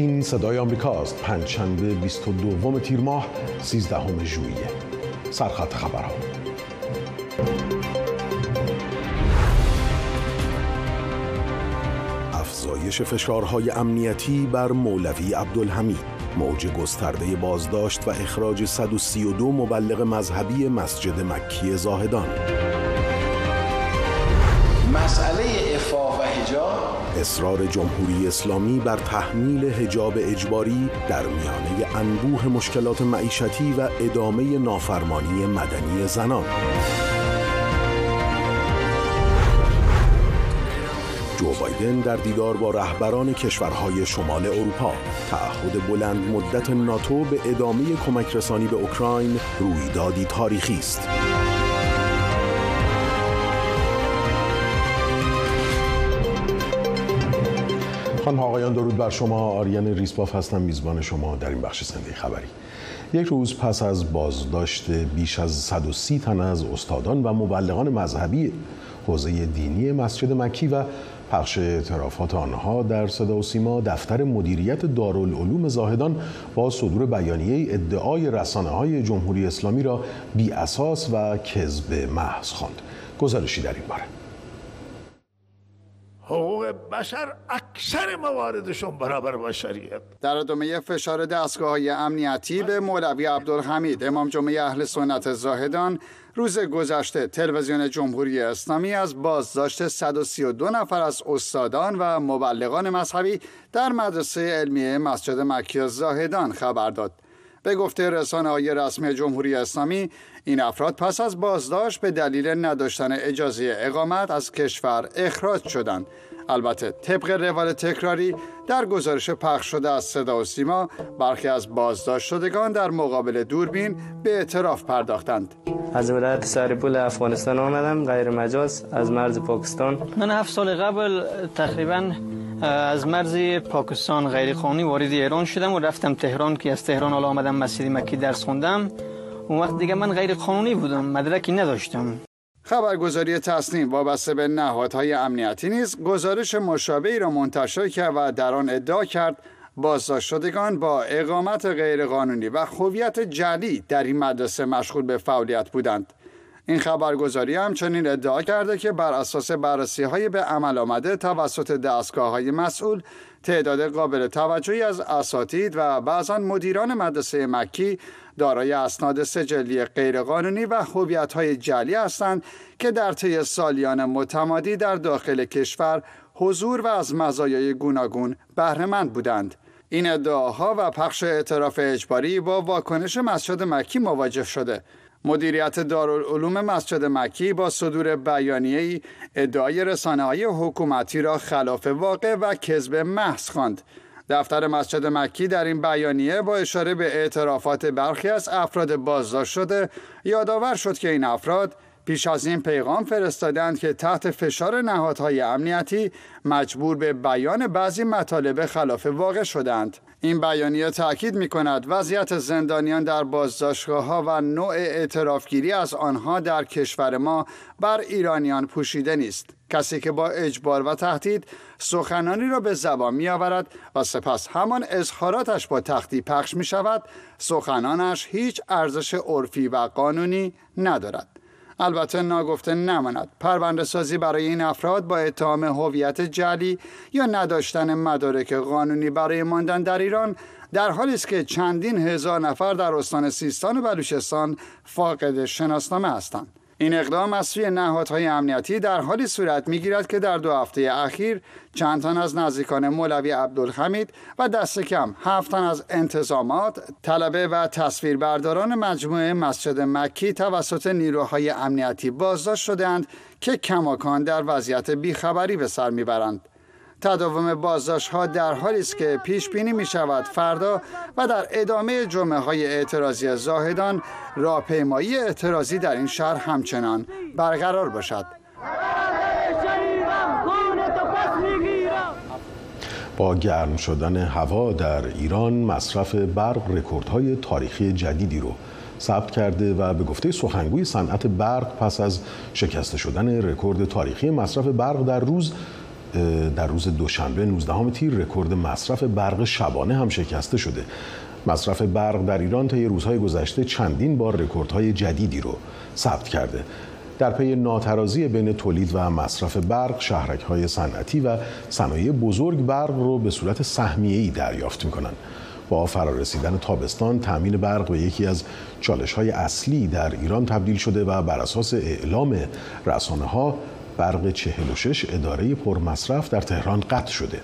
این صدای آمریکاست. پنجشنبه 22 تیر ماه 13 ژوئیه. سرخط خبرها. افزایش فشارهای امنیتی بر مولوی عبدالحمید. موج گسترده بازداشت و اخراج 132 مبلغ مذهبی مسجد مکی زاهدان. مسئله اصرار جمهوری اسلامی بر تحمیل هجاب اجباری در میانه انبوه مشکلات معیشتی و ادامه نافرمانی مدنی زنان جو بایدن در دیدار با رهبران کشورهای شمال اروپا تعهد بلند مدت ناتو به ادامه کمک رسانی به اوکراین رویدادی تاریخی است. خانم آقایان درود بر شما. آریان ریسپاف هستم میزبان شما در این بخش زنده خبری. یک روز پس از بازداشت بیش از 130 تن از استادان و مبلغان مذهبی حوزه دینی مسجد مکی و پخش اعترافات آنها در صدا و سیما دفتر مدیریت دارالعلوم زاهدان با صدور بیانیه ادعای رسانه های جمهوری اسلامی را بی اساس و کذب محض خواند. گزارشی در این باره. حقوق بشر اکثر مواردشون برابر با شریعت در ادامه فشار دستگاه های امنیتی به مولوی عبدالحمید امام جمعه اهل سنت زاهدان روز گذشته تلویزیون جمهوری اسلامی از بازداشت 132 نفر از استادان و مبلغان مذهبی در مدرسه علمیه مسجد مکی زاهدان خبر داد. به گفته رسانه های رسمی جمهوری اسلامی این افراد پس از بازداشت به دلیل نداشتن اجازه اقامت از کشور اخراج شدند. البته طبق روال تکراری در گزارش پخش شده از صدا و سیما برخی از بازداشت شدگان در مقابل دوربین به اعتراف پرداختند. از ولایت سریپول افغانستان آمدم غیر مجاز از مرز پاکستان. من هفت سال قبل تقریبا از مرز پاکستان غیر قانونی وارد ایران شدم و رفتم تهران که از تهران حالا آمدم مسجد مکی درس خوندم. اون وقت دیگه من غیر قانونی بودم مدرکی نداشتم. خبرگزاری تصنیم وابسته به نهادهای امنیتی نیز گزارش مشابهی را منتشر کرد و در آن ادعا کرد بازداشت شدگان با اقامت غیرقانونی و هویت جلی در این مدرسه مشغول به فعالیت بودند. این خبرگزاری همچنین ادعا کرده که بر اساس بررسی های به عمل آمده توسط دستگاه های مسئول تعداد قابل توجهی از اساتید و بعضا مدیران مدرسه مکی دارای اسناد سجلی غیرقانونی و های جلی هستند که در طی سالیان متمادی در داخل کشور حضور و از مزایای گوناگون بهرهمند بودند. این ادعاها و پخش اعتراف اجباری با واکنش مسجد مکی مواجه شده. مدیریت دارالعلوم مسجد مکی با صدور بیانیه‌ای ادعای رسانه های حکومتی را خلاف واقع و کذب محض خواند. دفتر مسجد مکی در این بیانیه با اشاره به اعترافات برخی از افراد بازداشت شده یادآور شد که این افراد پیش از این پیغام فرستادند که تحت فشار نهادهای امنیتی مجبور به بیان بعضی مطالب خلاف واقع شدند. این بیانیه تاکید می کند وضعیت زندانیان در بازداشتگاه ها و نوع اعترافگیری از آنها در کشور ما بر ایرانیان پوشیده نیست. کسی که با اجبار و تهدید سخنانی را به زبان می آورد و سپس همان اظهاراتش با تختی پخش می شود سخنانش هیچ ارزش عرفی و قانونی ندارد. البته ناگفته نماند. پرونده سازی برای این افراد با اتهام هویت جلی یا نداشتن مدارک قانونی برای ماندن در ایران در حالی است که چندین هزار نفر در استان سیستان و بلوچستان فاقد شناسنامه هستند. این اقدام از سوی نهادهای امنیتی در حالی صورت می‌گیرد که در دو هفته اخیر چند تن از نزدیکان مولوی عبدالحمید و دست کم هفت تن از انتظامات طلبه و تصویربرداران مجموعه مسجد مکی توسط نیروهای امنیتی بازداشت شدهاند که کماکان در وضعیت بیخبری به سر می‌برند. تداوم بازداشت ها در حالی است که پیش بینی می شود فردا و در ادامه جمعه های اعتراضی زاهدان راهپیمایی اعتراضی در این شهر همچنان برقرار باشد. با گرم شدن هوا در ایران مصرف برق رکوردهای تاریخی جدیدی رو ثبت کرده و به گفته سخنگوی صنعت برق پس از شکسته شدن رکورد تاریخی مصرف برق در روز در روز دوشنبه 19 تیر رکورد مصرف برق شبانه هم شکسته شده. مصرف برق در ایران طی روزهای گذشته چندین بار رکوردهای جدیدی رو ثبت کرده. در پی ناترازی بین تولید و مصرف برق شهرک های صنعتی و صنایع بزرگ برق رو به صورت سهمیه‌ای دریافت می‌کنن. با فرارسیدن تابستان تامین برق به یکی از چالش های اصلی در ایران تبدیل شده و بر اساس اعلام رسانه ها برق 46 اداره پرمصرف در تهران قطع شده.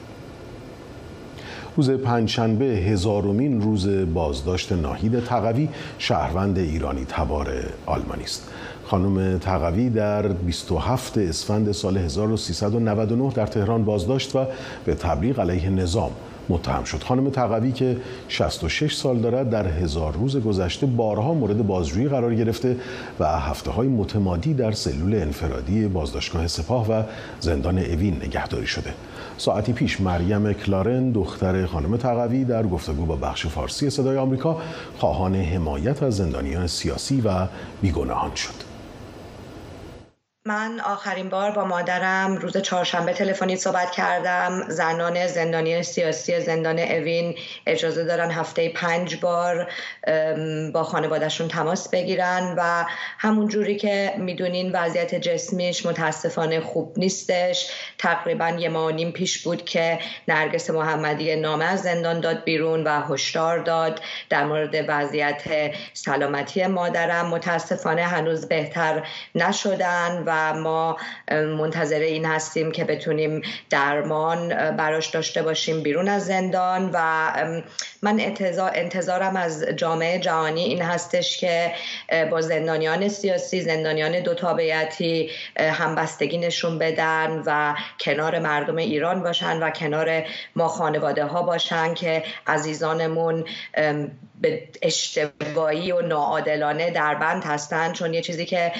روز پنجشنبه هزارمین روز بازداشت ناهید تقوی شهروند ایرانی تبار آلمانی است. خانم تقوی در 27 اسفند سال 1399 در تهران بازداشت و به تبلیغ علیه نظام متهم شد. خانم تقوی که 66 سال دارد در هزار روز گذشته بارها مورد بازجویی قرار گرفته و هفته های متمادی در سلول انفرادی بازداشتگاه سپاه و زندان اوین نگهداری شده. ساعتی پیش مریم کلارن دختر خانم تقوی در گفتگو با بخش فارسی صدای آمریکا خواهان حمایت از زندانیان سیاسی و بیگناهان شد. من آخرین بار با مادرم روز چهارشنبه تلفنی صحبت کردم. زنان زندانی سیاسی زندان اوین اجازه دارن هفته پنج بار با خانوادهشون تماس بگیرن و همون جوری که می‌دونین وضعیت جسمیش متاسفانه خوب نیستش. تقریبا یه ماه نیم پیش بود که نرگس محمدی نامه از زندان داد بیرون و هشدار داد در مورد وضعیت سلامتی مادرم. متاسفانه هنوز بهتر نشدن و ما منتظر این هستیم که بتونیم درمان براش داشته باشیم بیرون از زندان و من انتظارم از جامعه جهانی این هستش که با زندانیان سیاسی زندانیان دو تابعیتی همبستگی نشون بدن و کنار مردم ایران باشن و کنار ما خانواده ها باشن که عزیزانمون به اشتباهی و ناعادلانه در بند هستن. چون یه چیزی که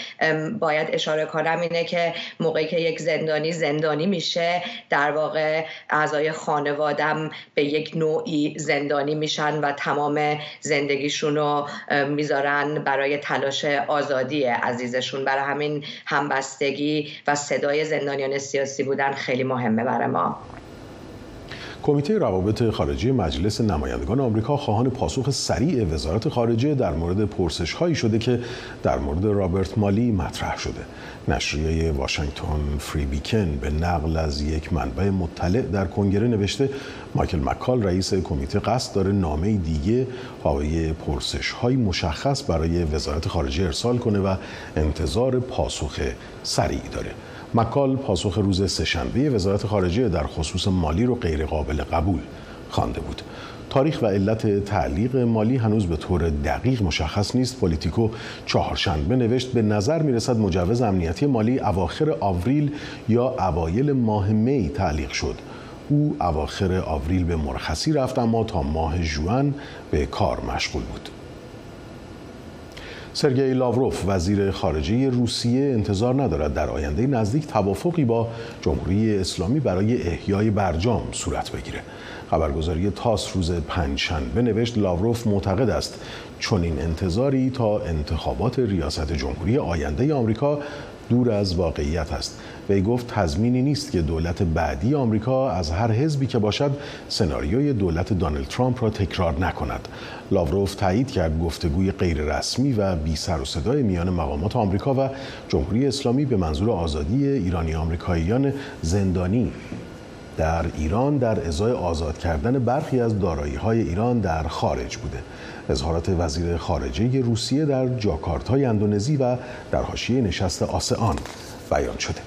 باید اشاره کنم اینه که موقعی که یک زندانی زندانی میشه در واقع اعضای خانوادم به یک نوعی زندانی میشن و تمام زندگیشون رو می‌ذارن برای تلاش آزادی عزیزشون. برای همین همبستگی و صدای زندانیان سیاسی بودن خیلی مهمه برای ما. کمیته روابط خارجی مجلس نمایندگان آمریکا خواهان پاسخ سریع وزارت خارجه در مورد پرسش هایی شده که در مورد رابرت مالی مطرح شده. نشریه واشنگتن فری بیکن به نقل از یک منبع مطلع در کنگره نوشته مایکل مکال رئیس کمیته قصد داره نامه دیگه حاوی پرسش های مشخص برای وزارت خارجه ارسال کنه و انتظار پاسخ سریع داره. مکال پاسخ روز سهشنبه وزارت خارجه در خصوص مالی رو غیرقابل قبول خوانده بود. تاریخ و علت تعلیق مالی هنوز به طور دقیق مشخص نیست. پلیتیکو چهارشنبه نوشت به نظر می‌رسد مجوز امنیتی مالی اواخر آوریل یا اوایل ماه می تعلیق شد. او اواخر آوریل به مرخصی رفت اما تا ماه جوان به کار مشغول بود. سرگئی لاوروف وزیر خارجه روسیه انتظار ندارد در آینده نزدیک توافقی با جمهوری اسلامی برای احیای برجام صورت بگیره. خبرگزاری تاس روز پنجشنبه نوشت لاوروف معتقد است چون این انتظاری تا انتخابات ریاست جمهوری آینده آمریکا دور از واقعیت است. وی گفت تضمینی نیست که دولت بعدی آمریکا از هر حزبی که باشد سناریوی دولت دانلد ترامپ را تکرار نکند. لاوروف تایید کرد گفتگوی غیررسمی و بی سر و صدای میان مقامات آمریکا و جمهوری اسلامی به منظور آزادی ایرانی آمریکاییان زندانی. در ایران در ازای آزاد کردن برخی از دارایی های ایران در خارج بوده. اظهارات وزیر خارجه روسیه در جاکارتای اندونزی و در حاشیه نشست آسئان بیان شده.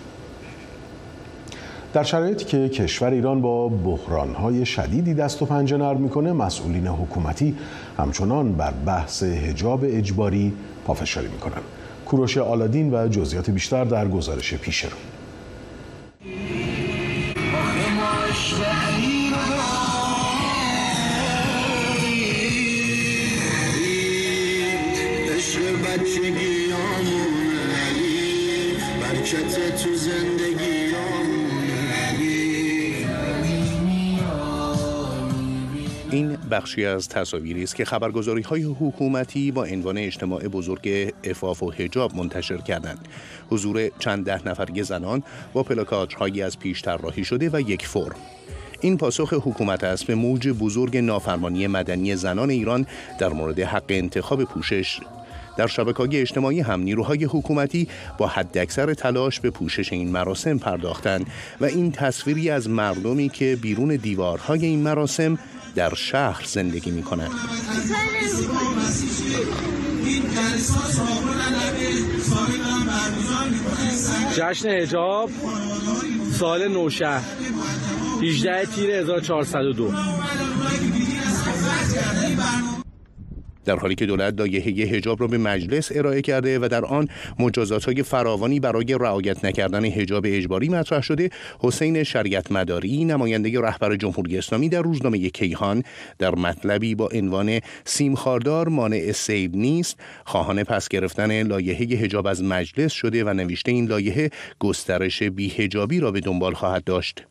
در شرایطی که کشور ایران با بحرانهای شدیدی دست و پنجه نرم می‌کنه مسئولین حکومتی همچنان بر بحث حجاب اجباری پافشاری می‌کنن کوروش آلادین و جزئیات بیشتر در گزارش پیش رو. بخشی از تصاویری است که خبرگزاری های حکومتی با عنوان اجتماع بزرگ افاف و حجاب منتشر کردند. حضور چند ده نفری زنان با پلاکارهایی از پیش طراحی شده و یک فرم. این پاسخ حکومت است به موج بزرگ نافرمانی مدنی زنان ایران در مورد حق انتخاب پوشش در شبکه های اجتماعی هم نیروهای حکومتی با حداکثر تلاش به پوشش این مراسم پرداختند و این تصویری از مردمی که بیرون دیوارهای این مراسم در شهر زندگی می کنند. جشن هجاب سال نوشهر 18 تیر 1402 در حالی که دولت لایحه حجاب را به مجلس ارائه کرده و در آن مجازات های فراوانی برای رعایت نکردن حجاب اجباری مطرح شده حسین شریعت مداری نماینده رهبر جمهوری اسلامی در روزنامه کیهان در مطلبی با عنوان سیم خاردار مانع سید نیست خواهان پس گرفتن لایحه حجاب از مجلس شده و نوشته این لایحه گسترش بیهجابی را به دنبال خواهد داشت.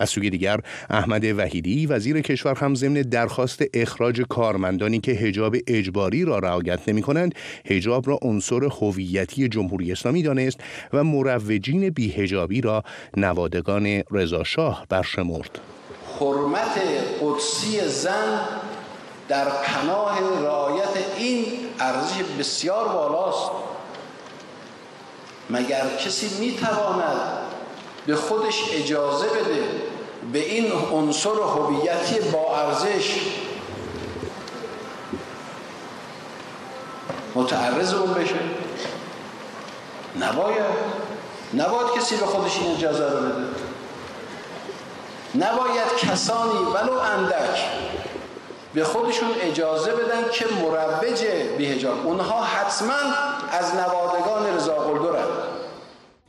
از سوی دیگر احمد وحیدی وزیر کشور هم ضمن درخواست اخراج کارمندانی که حجاب اجباری را رعایت نمی کنند حجاب را عنصر هویتی جمهوری اسلامی دانست و مروجین بیهجابی را نوادگان رضاشاه برشمرد. حرمت قدسی زن در پناه رعایت این ارزش بسیار بالاست. مگر کسی می تواند به خودش اجازه بده به این عنصر هویتی با ارزش. متعرض اون بشه. نباید. نباید کسی به خودش این اجازه رو بده. نباید کسانی ولو اندک به خودشون اجازه بدن که مروج بیهجاب اونها حتما از نوادگان رضا قلدرند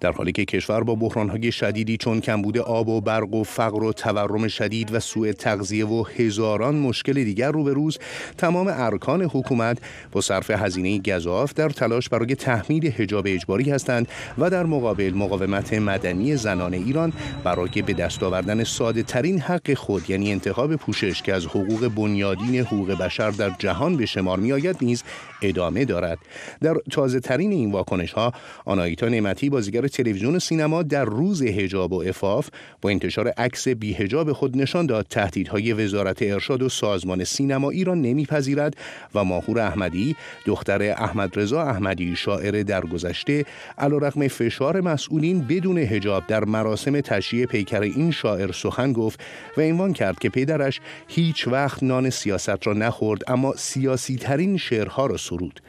در حالی که کشور با بحرانهای شدیدی چون کمبود آب و برق و فقر و تورم شدید و سوء تغذیه و هزاران مشکل دیگر روبروز تمام ارکان حکومت با صرف هزینه گذاف در تلاش برای تحمیل حجاب اجباری هستند و در مقابل مقاومت مدنی زنان ایران برای به دست آوردن ساده ترین حق خود یعنی انتخاب پوشش که از حقوق بنیادین حقوق بشر در جهان به شمار می آید نیز ادامه دارد. در تازه ترین این واکنش ها آنایتا نعمتی بازیگر تلویزیون سینما در روز هجاب و افاف با انتشار عکس بیهجاب خود نشان داد تهدیدهای وزارت ارشاد و سازمان سینمایی را نمیپذیرد و ماهور احمدی دختر احمد رضا احمدی شاعر درگذشته علیرغم فشار مسئولین بدون هجاب در مراسم تشییع پیکر این شاعر سخن گفت و عنوان کرد که پدرش هیچ وقت نان سیاست را نخورد اما سیاسی ترین شعرها را سرود.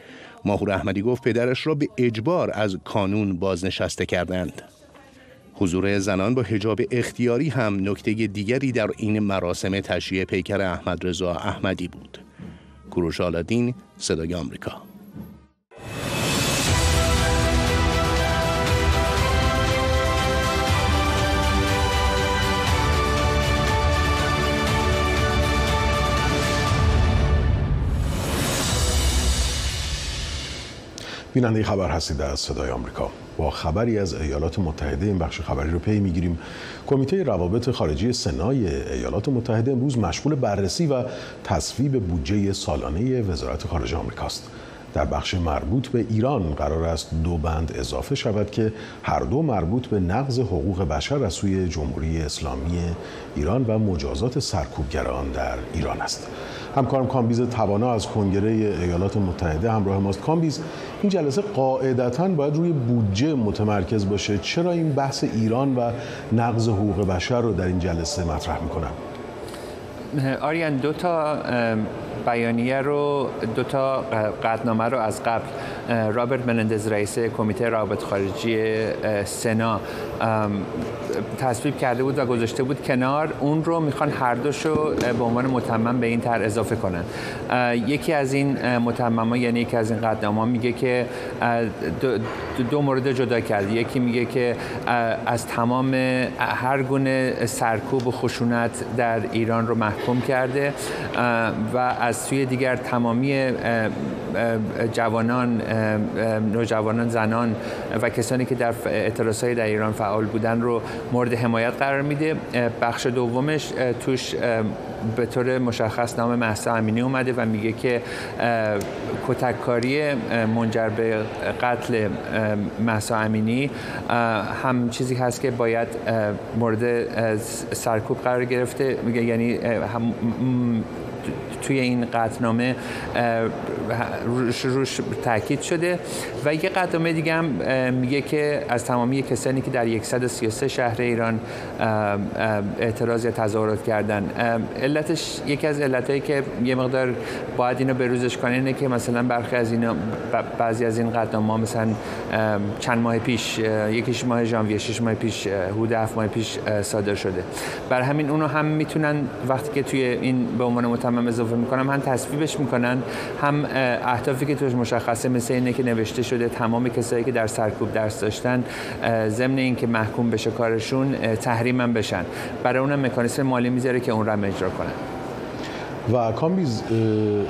ماهور احمدی گفت پدرش را به اجبار از کانون بازنشسته کردند. حضور زنان با حجاب اختیاری هم نکته دیگری در این مراسم تشییع پیکر احمد رضا احمدی بود. کوروش آلادین صدای آمریکا بیننده خبر هستید از صدای آمریکا. با خبری از ایالات متحده این بخش خبری رو پی می‌گیریم. کمیته روابط خارجی سنای ایالات متحده امروز مشغول بررسی و تصویب بودجه سالانه وزارت خارجه آمریکاست. در بخش مربوط به ایران قرار است دو بند اضافه شود که هر دو مربوط به نقض حقوق بشر از سوی جمهوری اسلامی ایران و مجازات سرکوبگران در ایران است. همکارم کامبیز توانا از کنگره ایالات متحده همراه ماست. کامبیز این جلسه قاعدتا باید روی بودجه متمرکز باشه. چرا این بحث ایران و نقض حقوق بشر رو در این جلسه مطرح می‌کنن آریان دو تا بیانیه رو دو تا قدنامه رو از قبل رابرت منندز رئیس کمیته روابط خارجی سنا تصویب کرده بود و گذاشته بود کنار اون رو می‌خوان هر دوشو به عنوان متمم به این تر اضافه کنن. یکی از این متمم یعنی یکی از این قدنامه میگه که دو, دو مورد جدا کرد. یکی میگه که از تمام هر گونه سرکوب و خشونت در ایران رو محکوم کرده و از سوی دیگر تمامی جوانان نوجوانان زنان و کسانی که در اعتراضهای در ایران فعال بودن رو مورد حمایت قرار میده. بخش دومش توش به طور مشخص نام محسا امینی اومده و میگه که کتککاری منجر به قتل محسا امینی هم چیزی هست که باید مورد سرکوب قرار گرفته. میگه یعنی هم توی این قطنامه روش, روش تاکید شده. و یه قطنامه دیگه هم میگه که از تمامی کسانی که در 133 شهر ایران اعتراض یا تظاهرات کردن. علتش یکی از علتهایی که یه مقدار باید اینو بروزش کنه اینه که مثلا برخی از اینا بعضی از این قطنامه مثلا چند ماه پیش یکیش ماه ژانویه شش ماه پیش حدود هفت ماه پیش صادر شده. بر همین اونو هم می‌تونن وقتی که توی این به عنوان متمم اضافه می‌کنم هم تصویبش می‌کنن هم اهدافی که توش مشخصه مثل اینه که نوشته شده تمام کسایی که در سرکوب درس داشتن ضمن اینکه محکوم بشه کارشون تحریم هم بشن. برای اونم مکانیزم مالی می‌ذاره که اون رو اجرا کنن. و کامبیز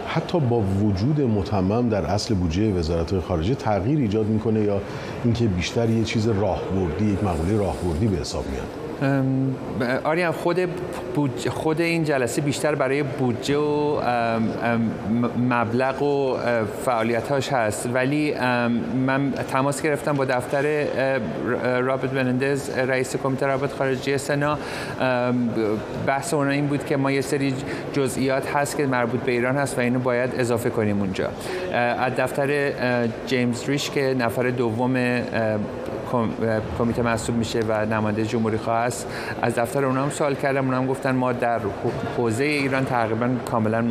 حتی با وجود متمم در اصل بودجه وزارت خارجه تغییر ایجاد می‌کنه یا اینکه بیشتر یه چیز راهبردی یک مقوله راهبردی به حساب میاد. آریان خود خود این جلسه بیشتر برای بودجه و مبلغ و فعالیتاش هست. ولی من تماس گرفتم با دفتر رابرت بنندز رئیس کمیته رابط خارجی سنا. بحث اونا این بود که ما یه سری جزئیات هست که مربوط به ایران هست و اینو باید اضافه کنیم اونجا. از دفتر جیمز ریش که نفر دوم کمیته محسوب میشه و نماینده جمهوری است. از دفتر اونم سوال کردم اونم گفتن ما در حوزه ایران تقریبا کاملا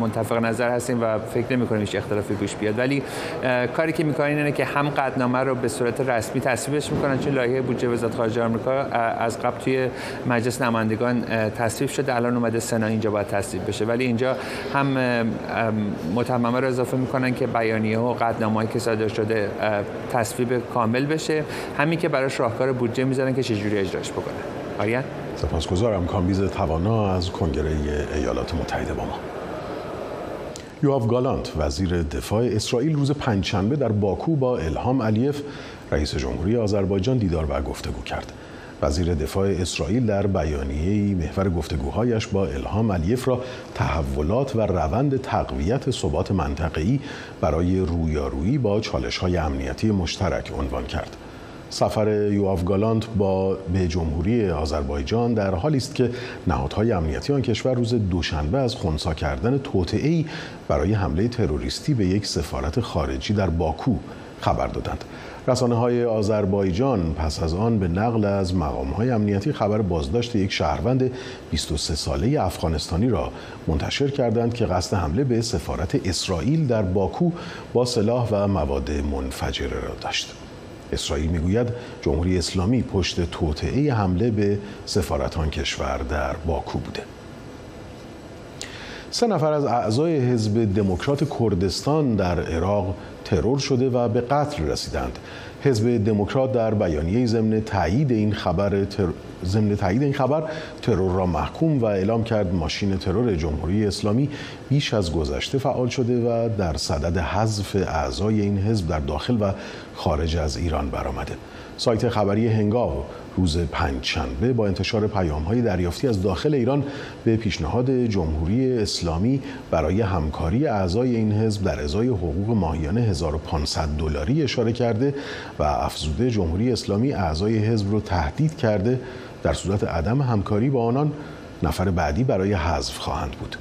منتفق نظر هستیم و فکر نمی کنیم هیچ اختلافی پیش بیاد. ولی کاری که می‌کنن اینه که هم قدنامه رو به صورت رسمی تصویبش می‌کنن چون لایحه بودجه وزارت خارجه آمریکا از قبل توی مجلس نمایندگان تصویب شده الان اومده سنا اینجا باید تصویب بشه. ولی اینجا هم متممه رو اضافه می‌کنن که بیانیه و قدنامه‌ای که صادر شده تصویب کامل بشه. همین که براش راهکار بودجه می‌ذارن که چجوری اجراش بکنه. آریان؟ سپاسگزارم. کامبیز توانا از کنگره ایالات متحده با ما. یواف گالانت وزیر دفاع اسرائیل روز پنجشنبه در باکو با الهام علیف رئیس جمهوری آذربایجان دیدار و گفتگو کرد. وزیر دفاع اسرائیل در بیانیه‌ای محور گفتگوهایش با الهام علیف را تحولات و روند تقویت ثبات منطقه‌ای برای رویارویی با چالش‌های امنیتی مشترک عنوان کرد. سفر یواف گالانت با به جمهوری آذربایجان در حالی است که نهادهای امنیتی آن کشور روز دوشنبه از خونسا کردن توطئه‌ای برای حمله تروریستی به یک سفارت خارجی در باکو خبر دادند. رسانه های آذربایجان پس از آن به نقل از مقام های امنیتی خبر بازداشت یک شهروند 23 ساله افغانستانی را منتشر کردند که قصد حمله به سفارت اسرائیل در باکو با سلاح و مواد منفجره را داشت. اسرائیل می‌گوید جمهوری اسلامی پشت توطعه حمله به سفارتان کشور در باکو بوده. سه نفر از اعضای حزب دموکرات کردستان در عراق ترور شده و به قتل رسیدند. حزب دموکرات در بیانیه ضمن تایید این خبر تر... ضمن تایید این خبر ترور را محکوم و اعلام کرد ماشین ترور جمهوری اسلامی بیش از گذشته فعال شده و در صدد حذف اعضای این حزب در داخل و خارج از ایران برآمده. سایت خبری هنگاو روز پنجشنبه با انتشار های دریافتی از داخل ایران به پیشنهاد جمهوری اسلامی برای همکاری اعضای این حزب در ازای حقوق ماهیانه 1500 دلاری اشاره کرده و افزوده جمهوری اسلامی اعضای حزب رو تهدید کرده در صورت عدم همکاری با آنان نفر بعدی برای حذف خواهند بود.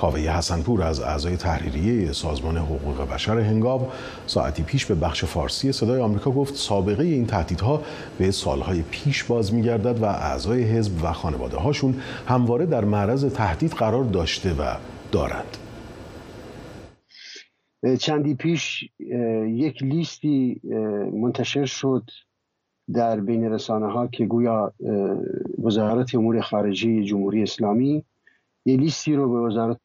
کاوه حسنپور از اعضای تحریریه سازمان حقوق بشر هنگاب ساعتی پیش به بخش فارسی صدای آمریکا گفت سابقه این تهدیدها به سالهای پیش باز میگردد و اعضای حزب و خانواده هاشون همواره در معرض تهدید قرار داشته و دارند. چندی پیش یک لیستی منتشر شد در بین رسانه ها که گویا وزارت امور خارجه جمهوری اسلامی یه لیستی رو به وزارت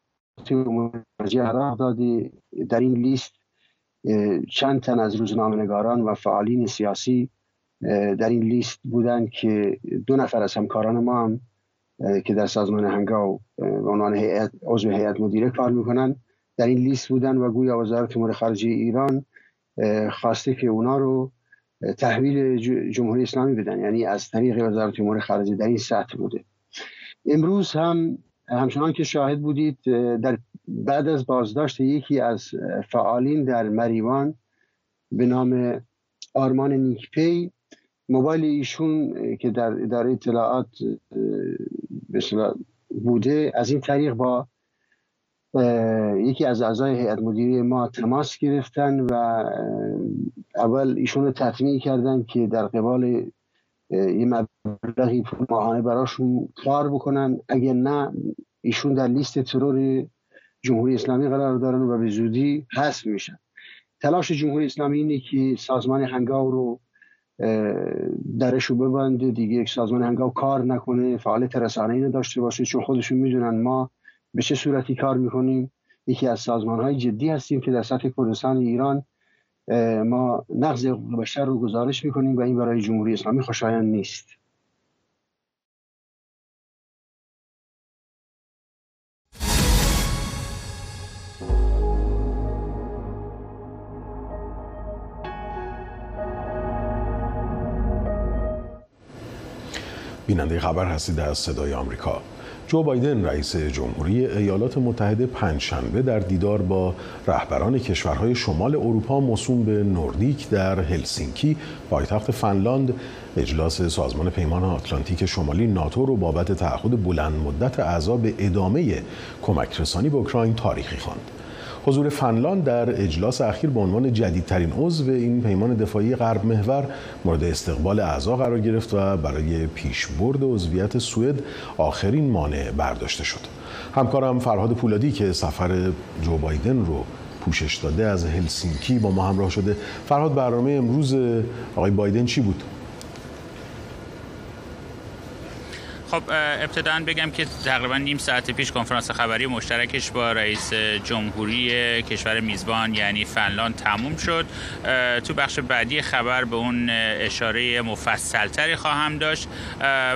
مرجع عراق دادی. در این لیست چند تن از روزنامه‌نگاران و فعالین سیاسی در این لیست بودند که دو نفر از همکاران ما هم که در سازمان هنگاو به عنوان عضو هیئت مدیره کار می‌کنن در این لیست بودن و گویا وزارت امور خارجه ایران خواسته که اونا رو تحویل جمهوری اسلامی بدن. یعنی از طریق وزارت امور خارجه در این سطح بوده. امروز هم همچنان که شاهد بودید در بعد از بازداشت یکی از فعالین در مریوان به نام آرمان نیکپی موبایل ایشون که در اداره اطلاعات بوده از این طریق با یکی از اعضای هیئت مدیره ما تماس گرفتن و اول ایشون رو تطمیع کردن که در قبال یه مبلغی ماهانه براشون کار بکنن. اگر نه ایشون در لیست ترور جمهوری اسلامی قرار دارن و به زودی حذف میشن. تلاش جمهوری اسلامی اینه که سازمان هنگاو رو درشو ببنده. دیگه یک سازمان هنگاو کار نکنه. فعالیت رسانه‌ای داشته باشه. چون خودشون می‌دونن ما به چه صورتی کار می‌کنیم. یکی از سازمان های جدی هستیم که در سطح کردستان ایران ما نقض بشر رو گزارش می‌کنیم و این برای جمهوری اسلامی خوشایند نیست. بیننده خبر هستید از صدای آمریکا. جو بایدن رئیس جمهوری ایالات متحده پنجشنبه در دیدار با رهبران کشورهای شمال اروپا مصوم به نوردیک در هلسینکی پایتخت فنلاند اجلاس سازمان پیمان آتلانتیک شمالی ناتو رو بابت تعهد بلند مدت اعضا به ادامه کمک رسانی به اوکراین تاریخی خواند. حضور فنلاند در اجلاس اخیر به عنوان جدیدترین عضو این پیمان دفاعی غرب محور مورد استقبال اعضا قرار گرفت و برای پیشبرد عضویت سوئد آخرین مانع برداشته شد. همکارم فرهاد پولادی که سفر جو بایدن رو پوشش داده از هلسینکی با ما همراه شده فرهاد برنامه امروز آقای بایدن چی بود؟ خب ابتدا بگم که تقریبا نیم ساعت پیش کنفرانس خبری مشترکش با رئیس جمهوری کشور میزبان یعنی فنلاند تموم شد. تو بخش بعدی خبر به اون اشاره مفصلتری خواهم داشت.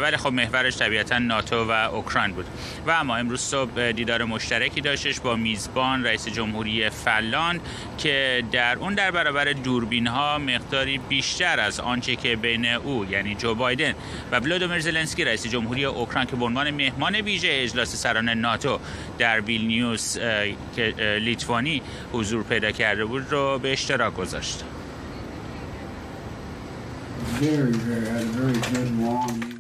ولی خب محورش طبیعتا ناتو و اوکراین بود. و اما امروز صبح دیدار مشترکی داشتش با میزبان رئیس جمهوری فنلاند که در اون در برابر دوربین ها مقداری بیشتر از آنچه که بین او یعنی جو بایدن و ولودیمیر زلنسکی رئیس جمهوری اوکراین که به عنوان مهمان ویژه اجلاس سران ناتو در ویلنیوس که لیتوانی حضور پیدا کرده بود رو به اشتراک گذاشت.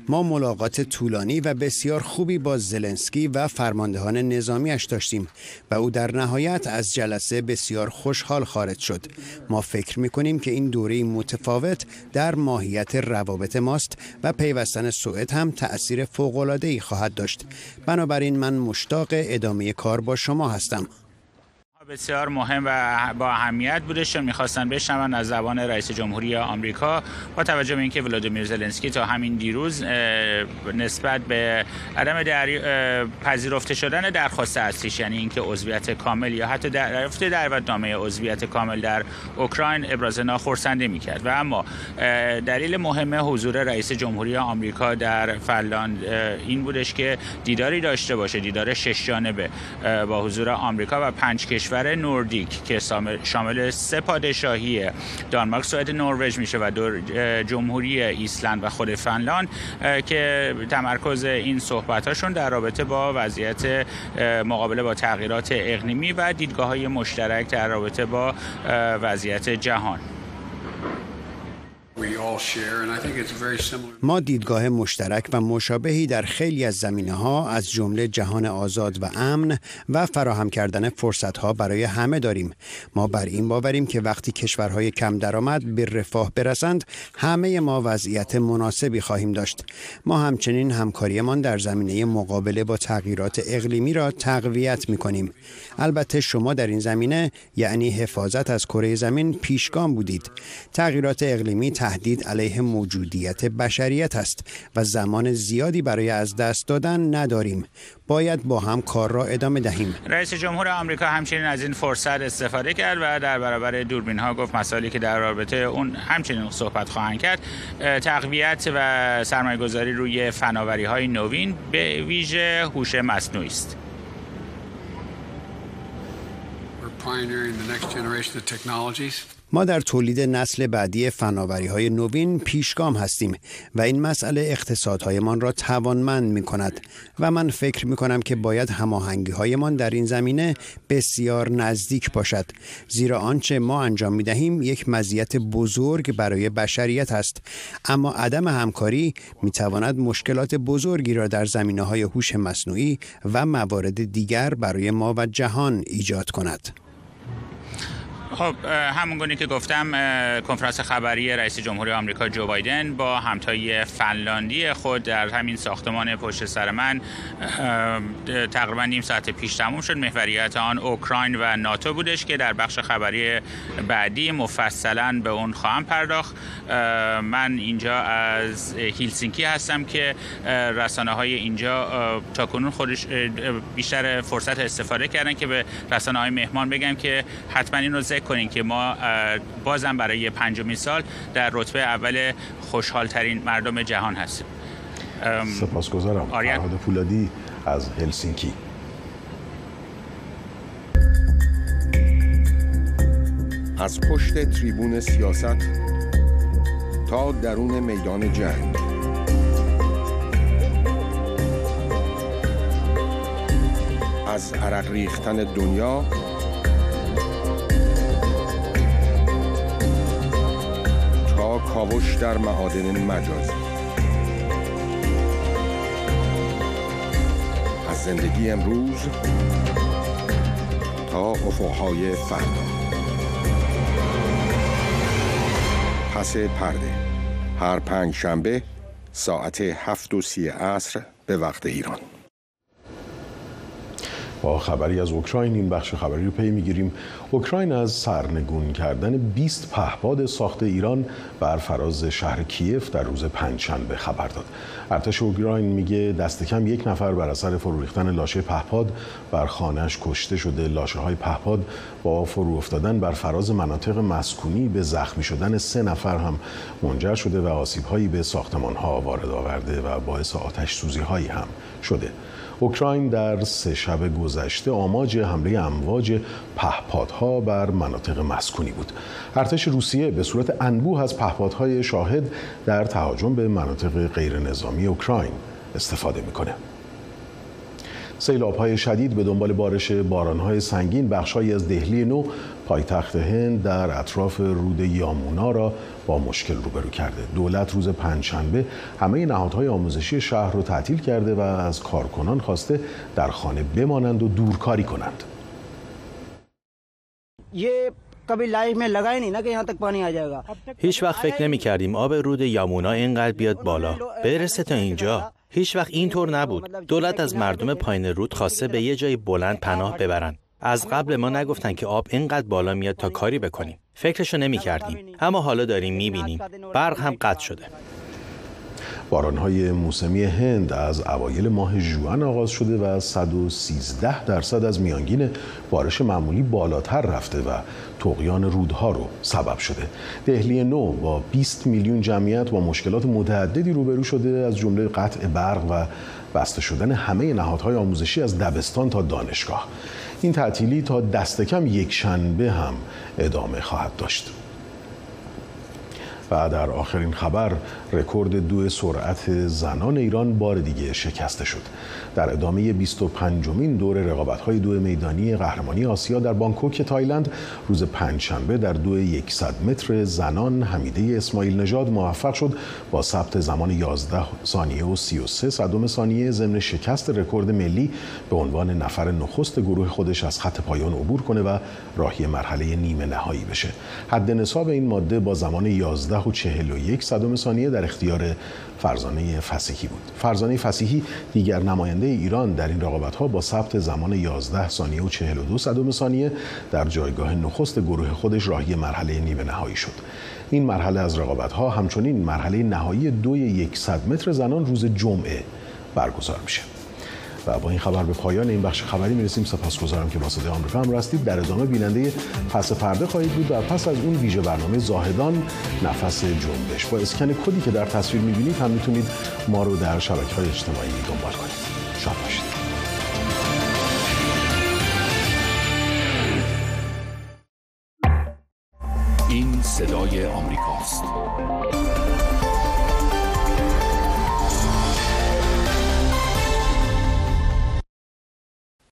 ما ملاقات طولانی و بسیار خوبی با زلنسکی و فرماندهان نظامیش داشتیم و او در نهایت از جلسه بسیار خوشحال خارج شد. ما فکر می کنیم که این دوره متفاوت در ماهیت روابط ماست و پیوستن سوئد هم تأثیر ای خواهد داشت. بنابراین من مشتاق ادامه کار با شما هستم. بسیار مهم و با اهمیت بوده چون می‌خواستن بشنون از زبان رئیس جمهوری آمریکا. با توجه به اینکه ولادیمیر زلنسکی تا همین دیروز نسبت به عدم پذیرفته شدن درخواست اصلیش یعنی اینکه عضویت کامل یا حتی دریافت دعوتنامه عضویت کامل در اوکراین ابراز ناخرسندی می‌کرد. و اما دلیل مهم حضور رئیس جمهوری آمریکا در فنلاند این بودش که دیداری داشته باشه دیدار شش جانبه با حضور آمریکا و پنج کشور کشور نوردیک که شامل سه پادشاهی دانمارک، سوئد، نروژ میشه و جمهوری ایسلند و خود فنلاند که تمرکز این صحبت هاشون در رابطه با وضعیت مقابله با تغییرات اقلیمی و دیدگاه های مشترک در رابطه با وضعیت جهان. ما دیدگاه مشترک و مشابهی در خیلی از زمینه ها از جمله جهان آزاد و امن و فراهم کردن فرصت ها برای همه داریم. ما بر این باوریم که وقتی کشورهای کم درآمد به رفاه برسند همه ما وضعیت مناسبی خواهیم داشت. ما همچنین همکاریمان در زمینه مقابله با تغییرات اقلیمی را تقویت می کنیم البته شما در این زمینه یعنی حفاظت از کره زمین پیشگام بودید. تغییرات اقلیمی تهدید علیه موجودیت بشریت است و زمان زیادی برای از دست دادن نداریم. باید با هم کار را ادامه دهیم. رئیس جمهور آمریکا همچنین از این فرصت استفاده کرد و در برابر دوربین ها گفت مسائلی که در رابطه اون همچنین صحبت خواهند کرد تقویت و سرمایه گذاری روی فناوری های نوین به ویژه هوش مصنوعی است. ما در تولید نسل بعدی فناوری های نوین پیشگام هستیم و این مسئله اقتصادهایمان را توانمند می کند و من فکر می کنم که باید هماهنگی هایمان در این زمینه بسیار نزدیک باشد زیرا آنچه ما انجام می دهیم یک مزیت بزرگ برای بشریت است اما عدم همکاری می تواند مشکلات بزرگی را در زمینه های هوش مصنوعی و موارد دیگر برای ما و جهان ایجاد کند. خب همون گونه که گفتم کنفرانس خبری رئیس جمهوری آمریکا جو بایدن با همتای فنلاندی خود در همین ساختمان پشت سر من تقریبا نیم ساعت پیش تموم شد. محوریت آن اوکراین و ناتو بودش که در بخش خبری بعدی مفصلا به اون خواهم پرداخت. من اینجا از هیلسینکی هستم که رسانه های اینجا تا کنون خودش بیشتر فرصت استفاده کردن که به رسانه های مهمان بگم که حتما این رو کنین که ما بازم برای پنجمین سال در رتبه اول خوشحال ترین مردم جهان هستیم. سپاسگزارم. فرهاد پولادی از هلسینکی. از پشت تریبون سیاست تا درون میدان جنگ. از عرق ریختن دنیا کاوش در معادن مجازی از زندگی امروز تا افقهای فردا. پس پرده. هر پنج شنبه ساعت هفت و سی عصر به وقت ایران. با خبری از اوکراین این بخش خبری رو پی می‌گیریم. اوکراین از سرنگون کردن 20 پهپاد ساخت ایران بر فراز شهر کیف در روز پنجشنبه خبر داد. ارتش اوکراین میگه دست کم یک نفر بر اثر فرو ریختن لاشه پهپاد بر خانهش کشته شده. لاشه های پهپاد با فرو افتادن بر فراز مناطق مسکونی به زخمی شدن سه نفر هم منجر شده و آسیب هایی به ساختمان ها وارد آورده و باعث آتش سوزی هایی هم شده. اوکراین در سه شب گذشته آماج حمله امواج پهپادها بر مناطق مسکونی بود. ارتش روسیه به صورت انبوه از پهپادهای شاهد در تهاجم به مناطق غیر نظامی اوکراین استفاده می‌کنه. سیلاب شدید به دنبال بارش باران سنگین بخشهایی از دهلی نو پایتخت هند در اطراف رود یامونا را با مشکل روبرو کرده. دولت روز پنجشنبه همه نهادهای آموزشی شهر را تعطیل کرده و از کارکنان خواسته در خانه بمانند و دورکاری کنند. یه کبھی میں لگا ہی نہیں پانی هیچ وقت فکر نمی کردیم آب رود یامونا اینقدر بیاد بالا۔ برسه تا اینجا۔ هیچ وقت اینطور نبود. دولت از مردم پایین رود خواسته به یه جای بلند پناه ببرن. از قبل ما نگفتن که آب اینقدر بالا میاد تا کاری بکنیم. فکرشو نمی کردیم اما حالا داریم می بینیم برق هم قطع شده. بارانهای موسمی هند از اوایل ماه ژوئن آغاز شده و 113 درصد از میانگین بارش معمولی بالاتر رفته و تقیان رودها رو سبب شده. دهلی نو با 20 میلیون جمعیت با مشکلات متعددی روبرو شده از جمله قطع برق و بسته شدن همه نهادهای آموزشی از دبستان تا دانشگاه. این تعطیلی تا دست کم یک شنبه هم ادامه خواهد داشت. و در آخرین خبر رکورد دو سرعت زنان ایران بار دیگه شکسته شد. در ادامه 25 مین دور رقابت‌های دو میدانی قهرمانی آسیا در بانکوک تایلند روز پنجشنبه در دو 100 متر زنان حمیده اسماعیل نژاد موفق شد. با ثبت زمان 11 ثانیه و 33 صدم ثانیه ضمن شکست رکورد ملی به عنوان نفر نخست گروه خودش از خط پایان عبور کنه و راهی مرحله نیمه نهایی بشه. حد نصاب این ماده با زمان 11 و 41 صدم ثانیه در اختیار فرزانه فسیحی بود. فرزانه فسیحی دیگر نماینده ایران در این رقابت ها با ثبت زمان 11 ثانیه و 42 صدم ثانیه در جایگاه نخست گروه خودش راهی مرحله نیمه نهایی شد. این مرحله از رقابت ها همچنین مرحله نهایی دوی 100 متر زنان روز جمعه برگزار میشه. و با این خبر به پایان این بخش خبری می‌رسیم. سپاسگزارم که با صدای آمریکا هم رستید در ادامه بیننده پس پرده خواهید بود و پس از اون ویژه برنامه زاهدان نفس جنبش. با اسکن کدی که در تصویر می‌بینید هم می‌تونید ما رو در شبکه های اجتماعی دنبال کنید. شاد باشید. این صدای آمریکاست.